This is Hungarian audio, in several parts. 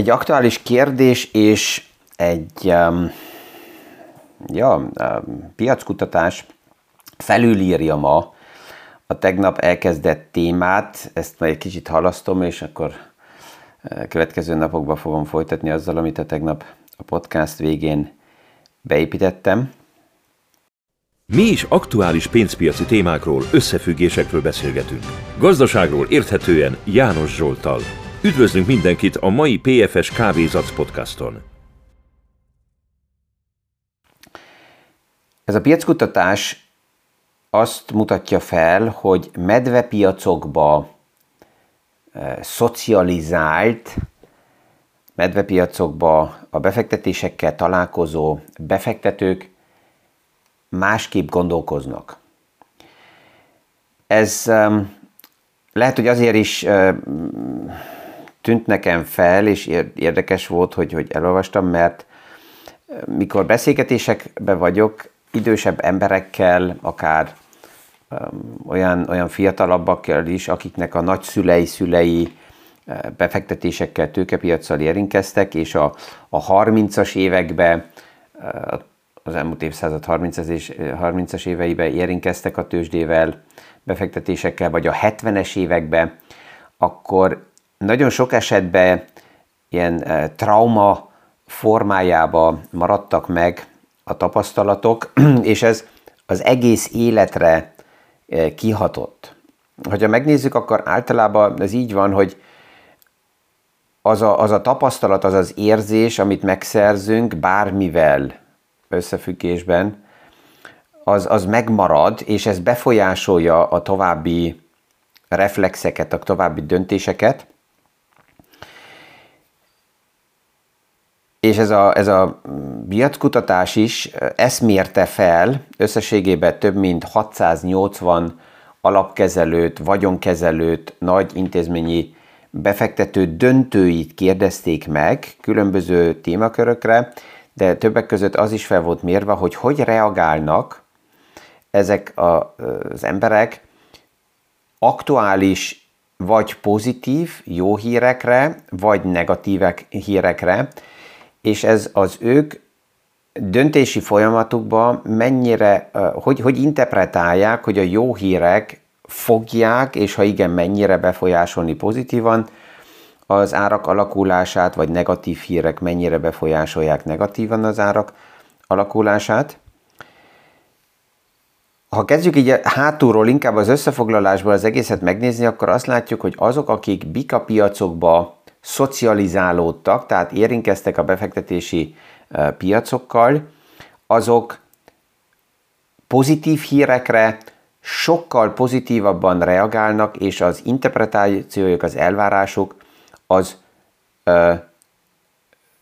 Egy aktuális kérdés és egy um, ja, um, piackutatás felülírja ma a tegnap elkezdett témát, ezt majd egy kicsit halasztom, és akkor uh, következő napokban fogom folytatni azzal, amit a tegnap a podcast végén beépítettem. Mi is aktuális pénzpiaci témákról, összefüggésekről beszélgetünk. Gazdaságról érthetően János Zsoltal. Üdvözlünk mindenkit a mai PFS Kávézac podcaston. Ez a piackutatás azt mutatja fel, hogy medvepiacokba e, szocializált, medvepiacokba a befektetésekkel találkozó befektetők másképp gondolkoznak. Ez lehet, hogy azért is um, tűnt nekem fel, és érdekes volt, hogy, hogy elolvastam, mert mikor beszélgetésekbe vagyok, idősebb emberekkel, akár um, olyan, olyan fiatalabbakkal is, akiknek a nagyszülei, szülei befektetésekkel, tőkepiacsal érintkeztek, és a, a 30-as években, az elmúlt évszázad 30-as, 30 éveiben érintkeztek a tőzsdével, befektetésekkel, vagy a 70-es években, akkor nagyon sok esetben ilyen trauma formájába maradtak meg a tapasztalatok, és ez az egész életre kihatott. Hogyha megnézzük, akkor általában ez így van, hogy az a, az a tapasztalat, az az érzés, amit megszerzünk bármivel összefüggésben, az, az megmarad, és ez befolyásolja a további reflexeket, a további döntéseket. És ez a, ez a piackutatás is ezt mérte fel, összességében több mint 680 alapkezelőt, vagyonkezelőt, nagy intézményi befektető döntőit kérdezték meg különböző témakörökre, de többek között az is fel volt mérve, hogy hogy reagálnak ezek a, az emberek aktuális vagy pozitív, jó hírekre, vagy negatívek hírekre, és ez az ők döntési folyamatukban mennyire, hogy, hogy interpretálják, hogy a jó hírek fogják, és ha igen, mennyire befolyásolni pozitívan az árak alakulását, vagy negatív hírek mennyire befolyásolják negatívan az árak alakulását. Ha kezdjük így hátulról, inkább az összefoglalásból az egészet megnézni, akkor azt látjuk, hogy azok, akik bika piacokba szocializálódtak, tehát érintkeztek a befektetési piacokkal, azok pozitív hírekre sokkal pozitívabban reagálnak, és az interpretációjuk, az elvárásuk az ö,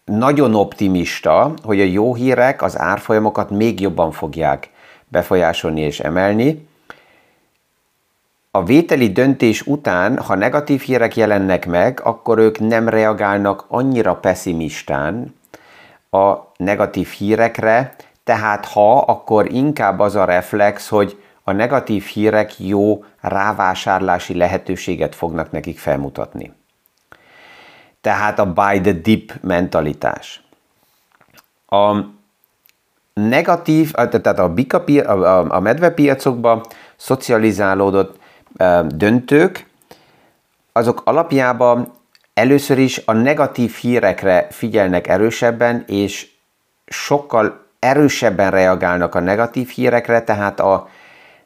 nagyon optimista, hogy a jó hírek az árfolyamokat még jobban fogják befolyásolni és emelni. A vételi döntés után, ha negatív hírek jelennek meg, akkor ők nem reagálnak annyira pessimistán a negatív hírekre, tehát ha, akkor inkább az a reflex, hogy a negatív hírek jó rávásárlási lehetőséget fognak nekik felmutatni tehát a buy the dip mentalitás. A negatív, tehát a, bika, a, a medvepiacokban szocializálódott döntők, azok alapjában először is a negatív hírekre figyelnek erősebben, és sokkal erősebben reagálnak a negatív hírekre, tehát a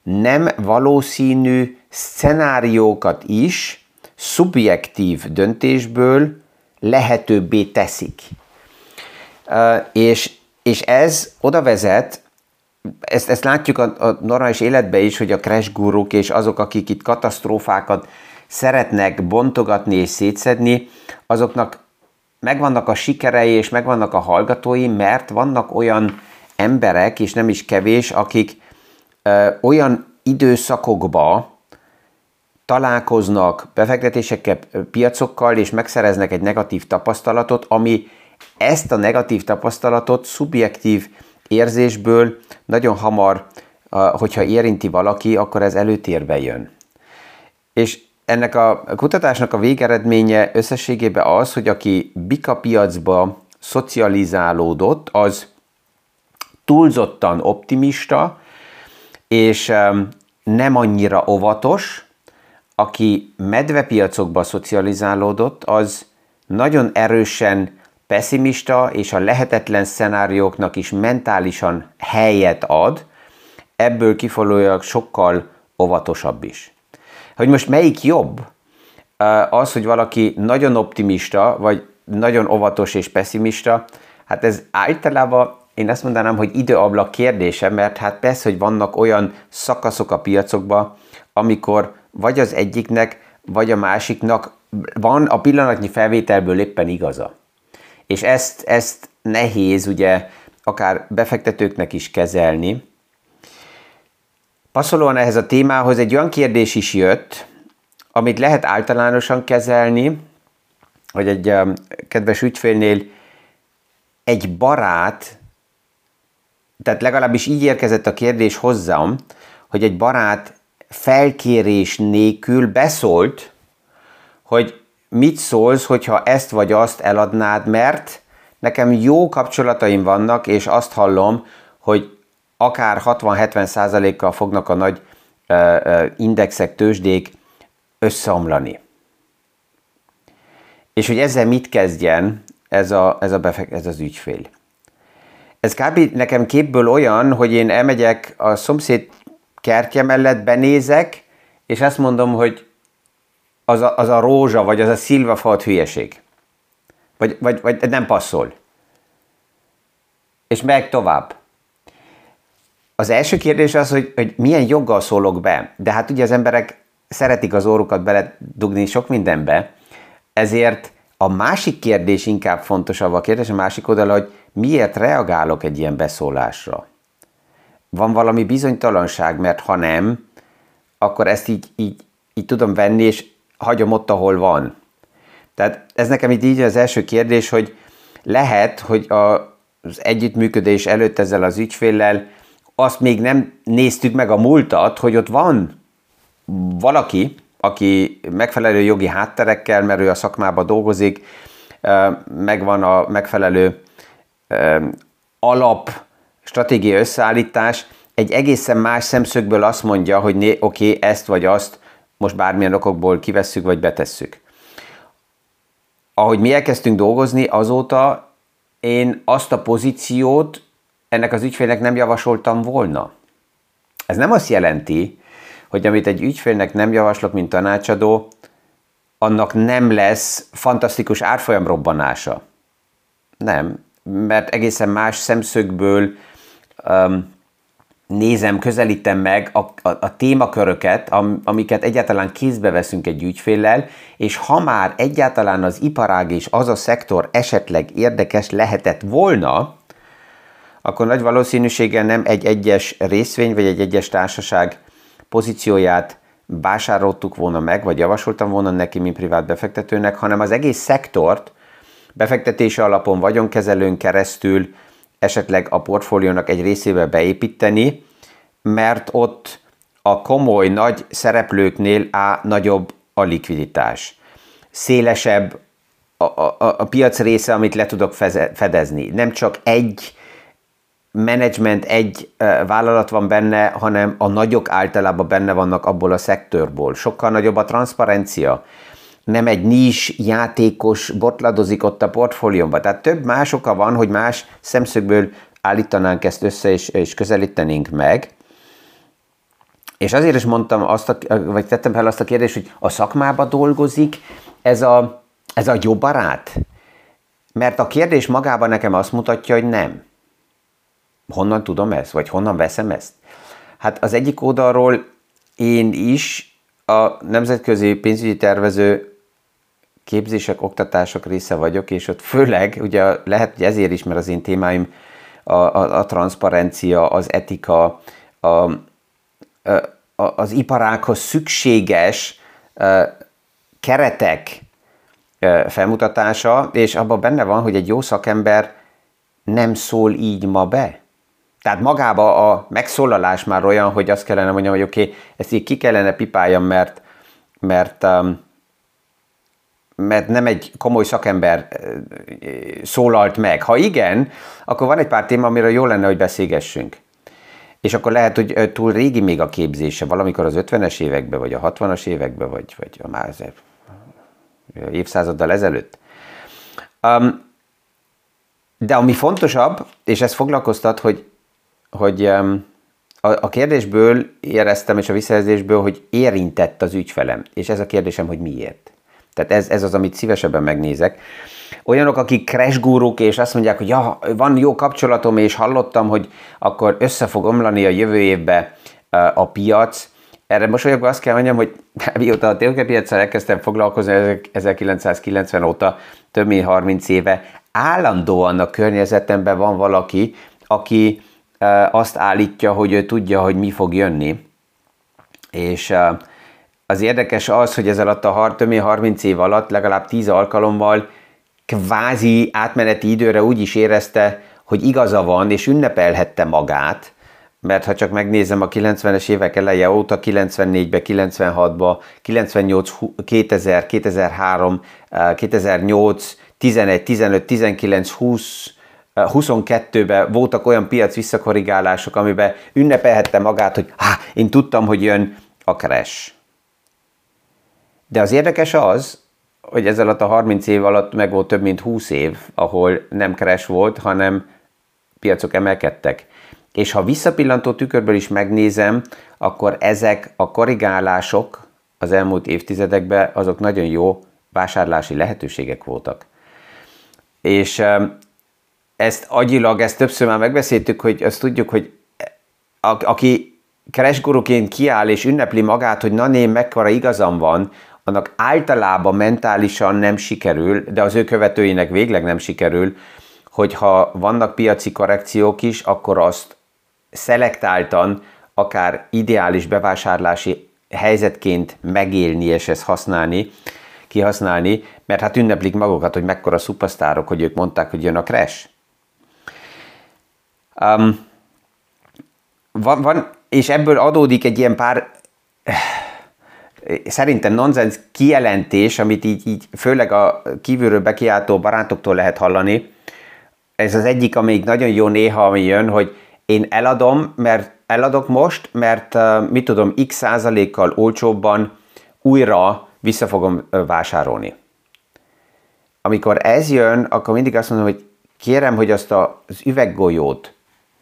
nem valószínű szenáriókat is szubjektív döntésből lehetőbbé teszik. És, és ez oda vezet, ezt, ezt látjuk a, a normális életben is, hogy a crash guruk és azok, akik itt katasztrófákat szeretnek bontogatni és szétszedni, azoknak megvannak a sikerei és megvannak a hallgatói, mert vannak olyan emberek, és nem is kevés, akik ö, olyan időszakokba találkoznak befektetésekkel, piacokkal, és megszereznek egy negatív tapasztalatot, ami ezt a negatív tapasztalatot szubjektív érzésből nagyon hamar, hogyha érinti valaki, akkor ez előtérbe jön. És ennek a kutatásnak a végeredménye összességében az, hogy aki bika piacba szocializálódott, az túlzottan optimista, és nem annyira óvatos, aki medvepiacokba szocializálódott, az nagyon erősen pessimista, és a lehetetlen szenárióknak is mentálisan helyet ad, ebből kifolyólag sokkal óvatosabb is. Hogy most melyik jobb? Az, hogy valaki nagyon optimista, vagy nagyon óvatos és pessimista, hát ez általában én azt mondanám, hogy időablak kérdése, mert hát persze, hogy vannak olyan szakaszok a piacokban, amikor vagy az egyiknek, vagy a másiknak van a pillanatnyi felvételből éppen igaza. És ezt, ezt nehéz ugye akár befektetőknek is kezelni. Passzolóan ehhez a témához egy olyan kérdés is jött, amit lehet általánosan kezelni, hogy egy um, kedves ügyfélnél egy barát, tehát legalábbis így érkezett a kérdés hozzám, hogy egy barát felkérés nélkül beszólt, hogy mit szólsz, hogyha ezt vagy azt eladnád, mert nekem jó kapcsolataim vannak, és azt hallom, hogy akár 60-70 százalékkal fognak a nagy indexek, tőzsdék összeomlani. És hogy ezzel mit kezdjen ez, a, ez, a befek, ez az ügyfél. Ez kb. nekem képből olyan, hogy én elmegyek a szomszéd kertje mellett, benézek, és azt mondom, hogy az a, az a rózsa, vagy az a szilvafalt hülyeség. Vagy, vagy, vagy nem passzol. És meg tovább. Az első kérdés az, hogy, hogy milyen joggal szólok be. De hát ugye az emberek szeretik az órukat beledugni sok mindenbe, ezért a másik kérdés inkább fontosabb a kérdés, a másik oldal, hogy miért reagálok egy ilyen beszólásra. Van valami bizonytalanság, mert ha nem, akkor ezt így, így, így tudom venni, és hagyom ott, ahol van. Tehát ez nekem így, az első kérdés, hogy lehet, hogy a, az együttműködés előtt ezzel az ügyféllel azt még nem néztük meg a múltat, hogy ott van valaki, aki megfelelő jogi hátterekkel, mert ő a szakmában dolgozik, megvan a megfelelő alap stratégiai összeállítás, egy egészen más szemszögből azt mondja, hogy oké, okay, ezt vagy azt most bármilyen okokból kivesszük vagy betesszük. Ahogy mi elkezdtünk dolgozni, azóta én azt a pozíciót ennek az ügyfélnek nem javasoltam volna. Ez nem azt jelenti, hogy amit egy ügyfélnek nem javaslok, mint tanácsadó, annak nem lesz fantasztikus árfolyam robbanása. Nem, mert egészen más szemszögből um, nézem, közelítem meg a, a, a témaköröket, am, amiket egyáltalán kézbe veszünk egy ügyféllel, és ha már egyáltalán az iparág és az a szektor esetleg érdekes lehetett volna, akkor nagy valószínűséggel nem egy egyes részvény vagy egy egyes társaság pozícióját vásároltuk volna meg, vagy javasoltam volna neki, mint privát befektetőnek, hanem az egész szektort befektetési alapon vagyonkezelőn keresztül esetleg a portfóliónak egy részébe beépíteni, mert ott a komoly nagy szereplőknél a nagyobb a likviditás. Szélesebb a, a, a piac része, amit le tudok fedezni. Nem csak egy menedzsment, egy vállalat van benne, hanem a nagyok általában benne vannak abból a szektorból. Sokkal nagyobb a transzparencia. Nem egy nis játékos botladozik ott a portfóliómban. Tehát több más oka van, hogy más szemszögből állítanánk ezt össze, és, és közelítenénk meg. És azért is mondtam azt, a, vagy tettem fel azt a kérdést, hogy a szakmába dolgozik ez a, ez a jó barát? Mert a kérdés magában nekem azt mutatja, hogy nem honnan tudom ezt, vagy honnan veszem ezt? Hát az egyik oldalról én is a nemzetközi pénzügyi tervező képzések, oktatások része vagyok, és ott főleg, ugye lehet, hogy ezért is, mert az én témáim a, a, a transzparencia, az etika, a, a, az iparákhoz szükséges a, keretek felmutatása, és abban benne van, hogy egy jó szakember nem szól így ma be. Tehát magába a megszólalás már olyan, hogy azt kellene mondjam, hogy oké, okay, ezt így ki kellene pipáljam, mert mert, mert nem egy komoly szakember szólalt meg. Ha igen, akkor van egy pár téma, amiről jó lenne, hogy beszélgessünk. És akkor lehet, hogy túl régi még a képzése, valamikor az 50-es években, vagy a 60-as években, vagy, vagy a már évszázaddal ezelőtt. Um, de ami fontosabb, és ez foglalkoztat, hogy, hogy um, a, a kérdésből éreztem, és a visszajelzésből, hogy érintett az ügyfelem. És ez a kérdésem, hogy miért. Tehát ez, ez az, amit szívesebben megnézek. Olyanok, akik crash és azt mondják, hogy ja, van jó kapcsolatom, és hallottam, hogy akkor össze fog omlani a jövő évbe a piac. Erre most olyan azt kell mondjam, hogy mióta a tőkepiacsal elkezdtem foglalkozni 1990 óta, több mint 30 éve, állandóan a környezetemben van valaki, aki azt állítja, hogy ő tudja, hogy mi fog jönni. És az érdekes az, hogy ez alatt a többé 30 év alatt legalább 10 alkalommal kvázi átmeneti időre úgy is érezte, hogy igaza van, és ünnepelhette magát, mert ha csak megnézem a 90-es évek eleje óta, 94-be, 96-ba, 98, 2000, 2003, 2008, 11, 15, 19, 20, 22-ben voltak olyan piac visszakorrigálások, amiben ünnepelhette magát, hogy há, én tudtam, hogy jön a crash. De az érdekes az, hogy alatt a 30 év alatt meg volt több mint 20 év, ahol nem crash volt, hanem piacok emelkedtek. És ha visszapillantó tükörből is megnézem, akkor ezek a korrigálások az elmúlt évtizedekben azok nagyon jó vásárlási lehetőségek voltak. És ezt agyilag, ezt többször már megbeszéltük, hogy azt tudjuk, hogy aki keresguruként kiáll és ünnepli magát, hogy na né, mekkora igazam van, annak általában mentálisan nem sikerül, de az ő követőinek végleg nem sikerül, hogyha vannak piaci korrekciók is, akkor azt szelektáltan, akár ideális bevásárlási helyzetként megélni és ezt használni, kihasználni, mert hát ünneplik magukat, hogy mekkora szupasztárok, hogy ők mondták, hogy jön a crash. Um, van, van, és ebből adódik egy ilyen pár szerintem nonsens kijelentés, amit így, így főleg a kívülről bekiáltó barátoktól lehet hallani. Ez az egyik, amelyik nagyon jó néha, ami jön, hogy én eladom, mert eladok most, mert mit tudom, x százalékkal olcsóbban újra vissza fogom vásárolni. Amikor ez jön, akkor mindig azt mondom, hogy kérem, hogy azt az üveggolyót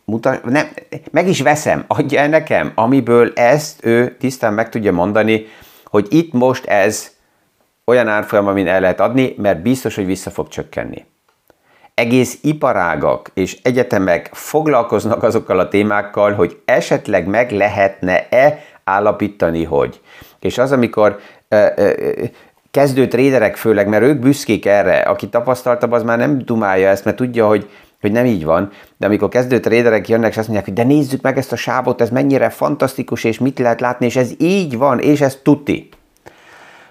mutat, nem, meg is veszem, adja el nekem, amiből ezt ő tisztán meg tudja mondani, hogy itt most ez olyan árfolyam, amin el lehet adni, mert biztos, hogy vissza fog csökkenni. Egész iparágak és egyetemek foglalkoznak azokkal a témákkal, hogy esetleg meg lehetne-e állapítani, hogy. És az, amikor ö, ö, kezdő tréderek főleg, mert ők büszkék erre, aki tapasztaltabb, az már nem dumálja ezt, mert tudja, hogy hogy nem így van, de amikor kezdő tréderek jönnek, és azt mondják, hogy de nézzük meg ezt a sávot, ez mennyire fantasztikus, és mit lehet látni, és ez így van, és ez tuti.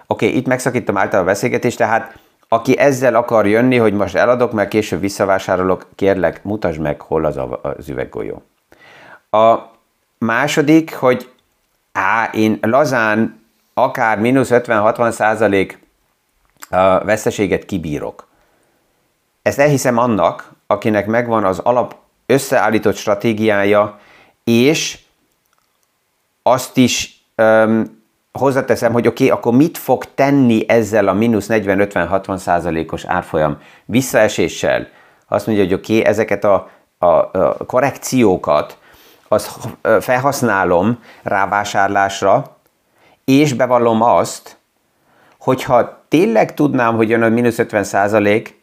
Oké, okay, itt megszakítom által a beszélgetést, tehát aki ezzel akar jönni, hogy most eladok, mert később visszavásárolok, kérlek, mutasd meg, hol az a, az üveggolyó. A második, hogy á, én lazán akár mínusz 50-60 százalék veszteséget kibírok. Ezt elhiszem annak, akinek megvan az alap összeállított stratégiája, és azt is um, hozzáteszem, hogy oké, okay, akkor mit fog tenni ezzel a mínusz 40-50-60 százalékos árfolyam visszaeséssel? Azt mondja, hogy oké, okay, ezeket a, a, a korrekciókat azt felhasználom rávásárlásra, és bevallom azt, hogyha tényleg tudnám, hogy jön a mínusz 50 százalék,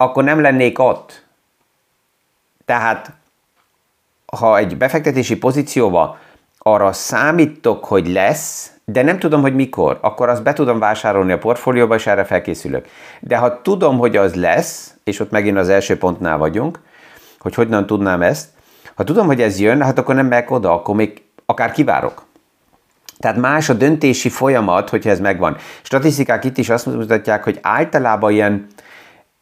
akkor nem lennék ott. Tehát, ha egy befektetési pozícióba arra számítok, hogy lesz, de nem tudom, hogy mikor, akkor azt be tudom vásárolni a portfólióba, és erre felkészülök. De ha tudom, hogy az lesz, és ott megint az első pontnál vagyunk, hogy hogyan tudnám ezt, ha tudom, hogy ez jön, hát akkor nem megyek oda, akkor még akár kivárok. Tehát más a döntési folyamat, hogyha ez megvan. Statisztikák itt is azt mutatják, hogy általában ilyen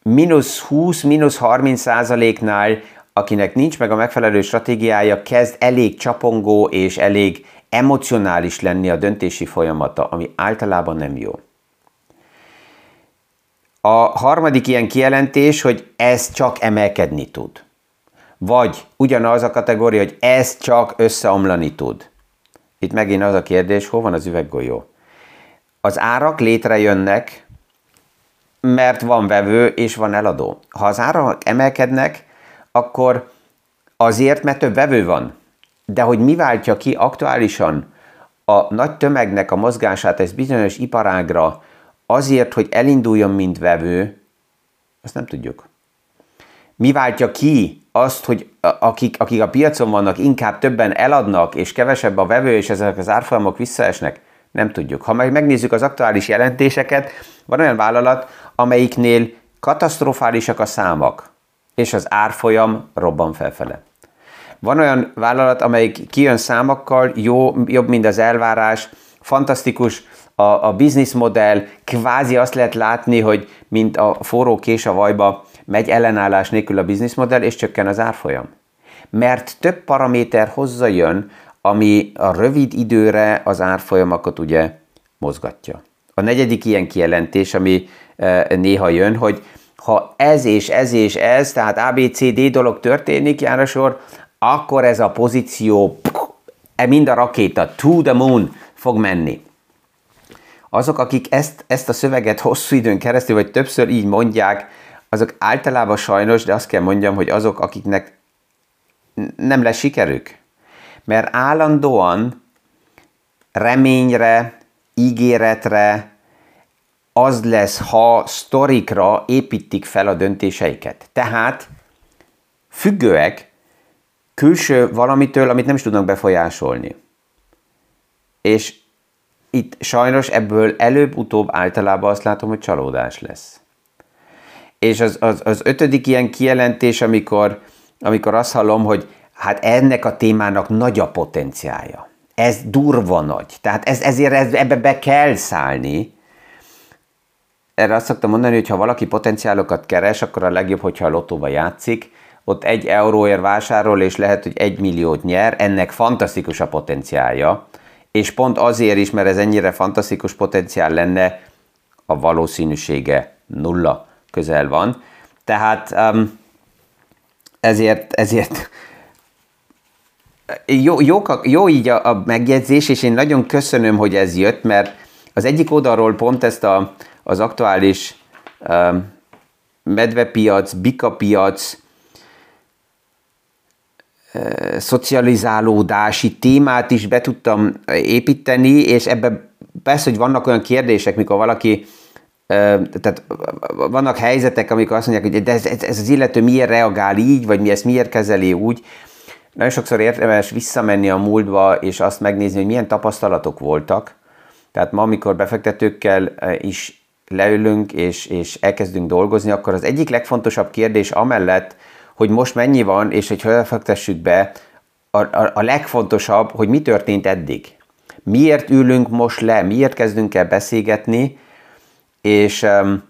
mínusz 20, mínusz 30 százaléknál, akinek nincs meg a megfelelő stratégiája, kezd elég csapongó és elég emocionális lenni a döntési folyamata, ami általában nem jó. A harmadik ilyen kijelentés, hogy ez csak emelkedni tud. Vagy ugyanaz a kategória, hogy ez csak összeomlani tud. Itt megint az a kérdés, hol van az üveggolyó? Az árak létrejönnek, mert van vevő és van eladó. Ha az árak emelkednek, akkor azért, mert több vevő van. De hogy mi váltja ki aktuálisan a nagy tömegnek a mozgását ez bizonyos iparágra azért, hogy elinduljon, mint vevő, azt nem tudjuk. Mi váltja ki azt, hogy akik, akik a piacon vannak, inkább többen eladnak, és kevesebb a vevő, és ezek az árfolyamok visszaesnek? Nem tudjuk. Ha meg megnézzük az aktuális jelentéseket, van olyan vállalat, amelyiknél katasztrofálisak a számok, és az árfolyam robban felfele. Van olyan vállalat, amelyik kijön számokkal, jó, jobb, mint az elvárás, fantasztikus a, a bizniszmodell, kvázi azt lehet látni, hogy mint a forró kés a vajba, megy ellenállás nélkül a bizniszmodell, és csökken az árfolyam. Mert több paraméter hozzájön, ami a rövid időre az árfolyamokat ugye mozgatja. A negyedik ilyen kijelentés, ami néha jön, hogy ha ez és ez és ez, tehát ABCD dolog történik, Jánosor, akkor ez a pozíció e mind a rakéta to the moon fog menni. Azok, akik ezt, ezt a szöveget hosszú időn keresztül, vagy többször így mondják, azok általában sajnos, de azt kell mondjam, hogy azok, akiknek nem lesz sikerük. Mert állandóan reményre, ígéretre, az lesz, ha sztorikra építik fel a döntéseiket. Tehát függőek külső valamitől, amit nem is tudnak befolyásolni. És itt sajnos ebből előbb-utóbb általában azt látom, hogy csalódás lesz. És az, az, az ötödik ilyen kijelentés, amikor, amikor azt hallom, hogy hát ennek a témának nagy a potenciája. Ez durva nagy. Tehát ez, ezért ez, ebbe be kell szállni. Erre azt szoktam mondani, hogy ha valaki potenciálokat keres, akkor a legjobb, hogyha a lotóba játszik, ott egy euróért vásárol, és lehet, hogy egy milliót nyer, ennek fantasztikus a potenciálja, és pont azért is, mert ez ennyire fantasztikus potenciál lenne, a valószínűsége nulla közel van. Tehát um, ezért, ezért jó, jó, jó így a, a megjegyzés, és én nagyon köszönöm, hogy ez jött, mert az egyik oldalról pont ezt a, az aktuális um, medvepiac, bikapiac, szocializálódási témát is be tudtam építeni, és ebben persze, hogy vannak olyan kérdések, mikor valaki tehát vannak helyzetek, amikor azt mondják, hogy de ez, ez az illető miért reagál így, vagy mi ezt miért kezeli úgy. Nagyon sokszor érdemes visszamenni a múltba, és azt megnézni, hogy milyen tapasztalatok voltak. Tehát ma, amikor befektetőkkel is leülünk, és, és elkezdünk dolgozni, akkor az egyik legfontosabb kérdés amellett, hogy most mennyi van, és hogy fektessük be, a, a, a legfontosabb, hogy mi történt eddig. Miért ülünk most le, miért kezdünk el beszélgetni, és um,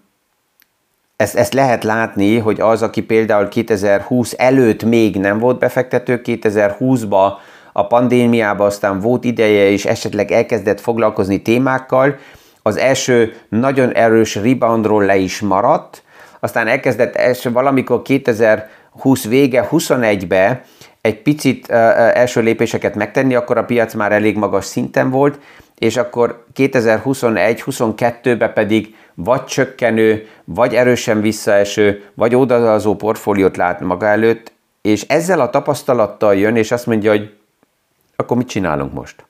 ezt, ezt lehet látni, hogy az, aki például 2020 előtt még nem volt befektető, 2020-ba a pandémiában aztán volt ideje, és esetleg elkezdett foglalkozni témákkal, az első nagyon erős reboundról le is maradt, aztán elkezdett első valamikor 2020 vége, 21-be egy picit első lépéseket megtenni, akkor a piac már elég magas szinten volt, és akkor 2021-22-ben pedig vagy csökkenő, vagy erősen visszaeső, vagy odaadazó portfóliót lát maga előtt, és ezzel a tapasztalattal jön, és azt mondja, hogy akkor mit csinálunk most?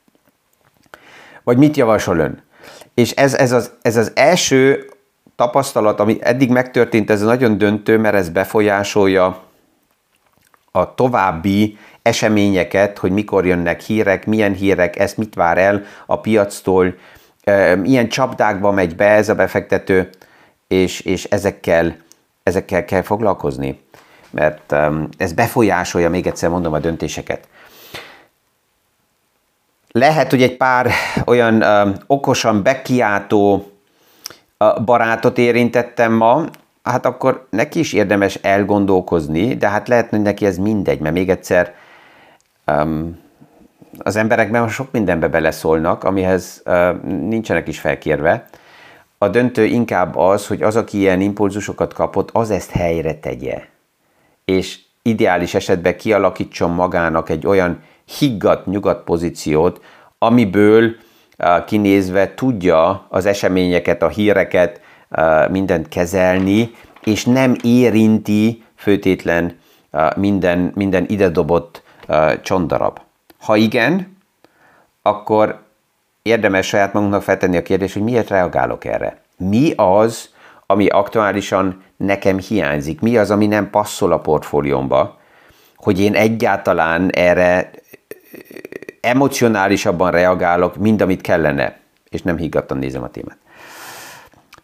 Vagy mit javasol ön? És ez, ez, az, ez az első tapasztalat, ami eddig megtörtént, ez nagyon döntő, mert ez befolyásolja a további eseményeket, hogy mikor jönnek hírek, milyen hírek, ezt mit vár el a piactól, milyen csapdákba megy be ez a befektető, és, és ezekkel, ezekkel kell foglalkozni, mert ez befolyásolja, még egyszer mondom, a döntéseket. Lehet, hogy egy pár olyan okosan bekiáltó barátot érintettem ma, hát akkor neki is érdemes elgondolkozni, de hát lehet, hogy neki ez mindegy, mert még egyszer um, az emberekben sok mindenbe beleszólnak, amihez nincsenek is felkérve. A döntő inkább az, hogy az, aki ilyen impulzusokat kapott, az ezt helyre tegye. És ideális esetben kialakítson magának egy olyan higgadt nyugat pozíciót, amiből kinézve tudja az eseményeket, a híreket, mindent kezelni, és nem érinti főtétlen minden, minden ide dobott csontdarab. Ha igen, akkor érdemes saját magunknak feltenni a kérdést, hogy miért reagálok erre. Mi az, ami aktuálisan nekem hiányzik? Mi az, ami nem passzol a portfóliómba, hogy én egyáltalán erre emocionálisabban reagálok, mint amit kellene, és nem higgadtan nézem a témát.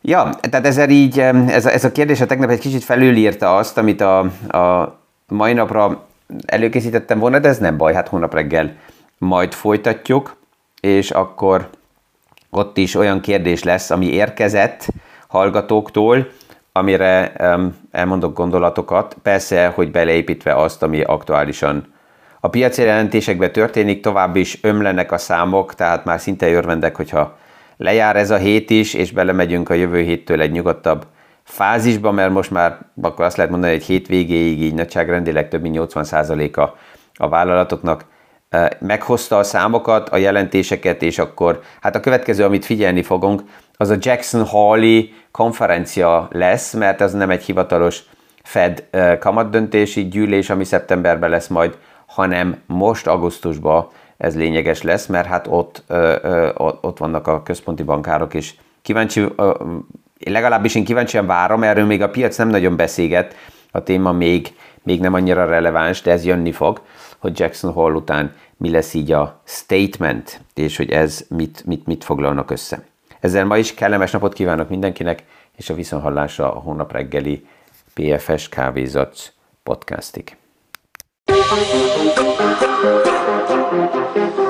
Ja, tehát ezzel így, ez ez a kérdés a tegnap egy kicsit felülírta azt, amit a, a mai napra előkészítettem volna, de ez nem baj, hát hónap reggel majd folytatjuk, és akkor ott is olyan kérdés lesz, ami érkezett hallgatóktól, amire um, elmondok gondolatokat, persze, hogy beleépítve azt, ami aktuálisan a piaci jelentésekben történik, tovább is ömlenek a számok, tehát már szinte örvendek, hogyha lejár ez a hét is, és belemegyünk a jövő héttől egy nyugodtabb fázisba, mert most már akkor azt lehet mondani, hogy hét végéig így nagyságrendileg több mint 80%-a a vállalatoknak meghozta a számokat, a jelentéseket, és akkor hát a következő, amit figyelni fogunk, az a Jackson Hawley konferencia lesz, mert ez nem egy hivatalos Fed kamatdöntési gyűlés, ami szeptemberben lesz majd, hanem most augusztusban ez lényeges lesz, mert hát ott, ott vannak a központi bankárok, és kíváncsi, legalábbis én kíváncsian várom, erről még a piac nem nagyon beszélget, a téma még, még nem annyira releváns, de ez jönni fog, hogy Jackson Hole után mi lesz így a statement, és hogy ez mit, mit, mit foglalnak össze. Ezzel ma is kellemes napot kívánok mindenkinek, és a viszonhallásra a hónap reggeli PFS Kávézat podcastig. Thank you.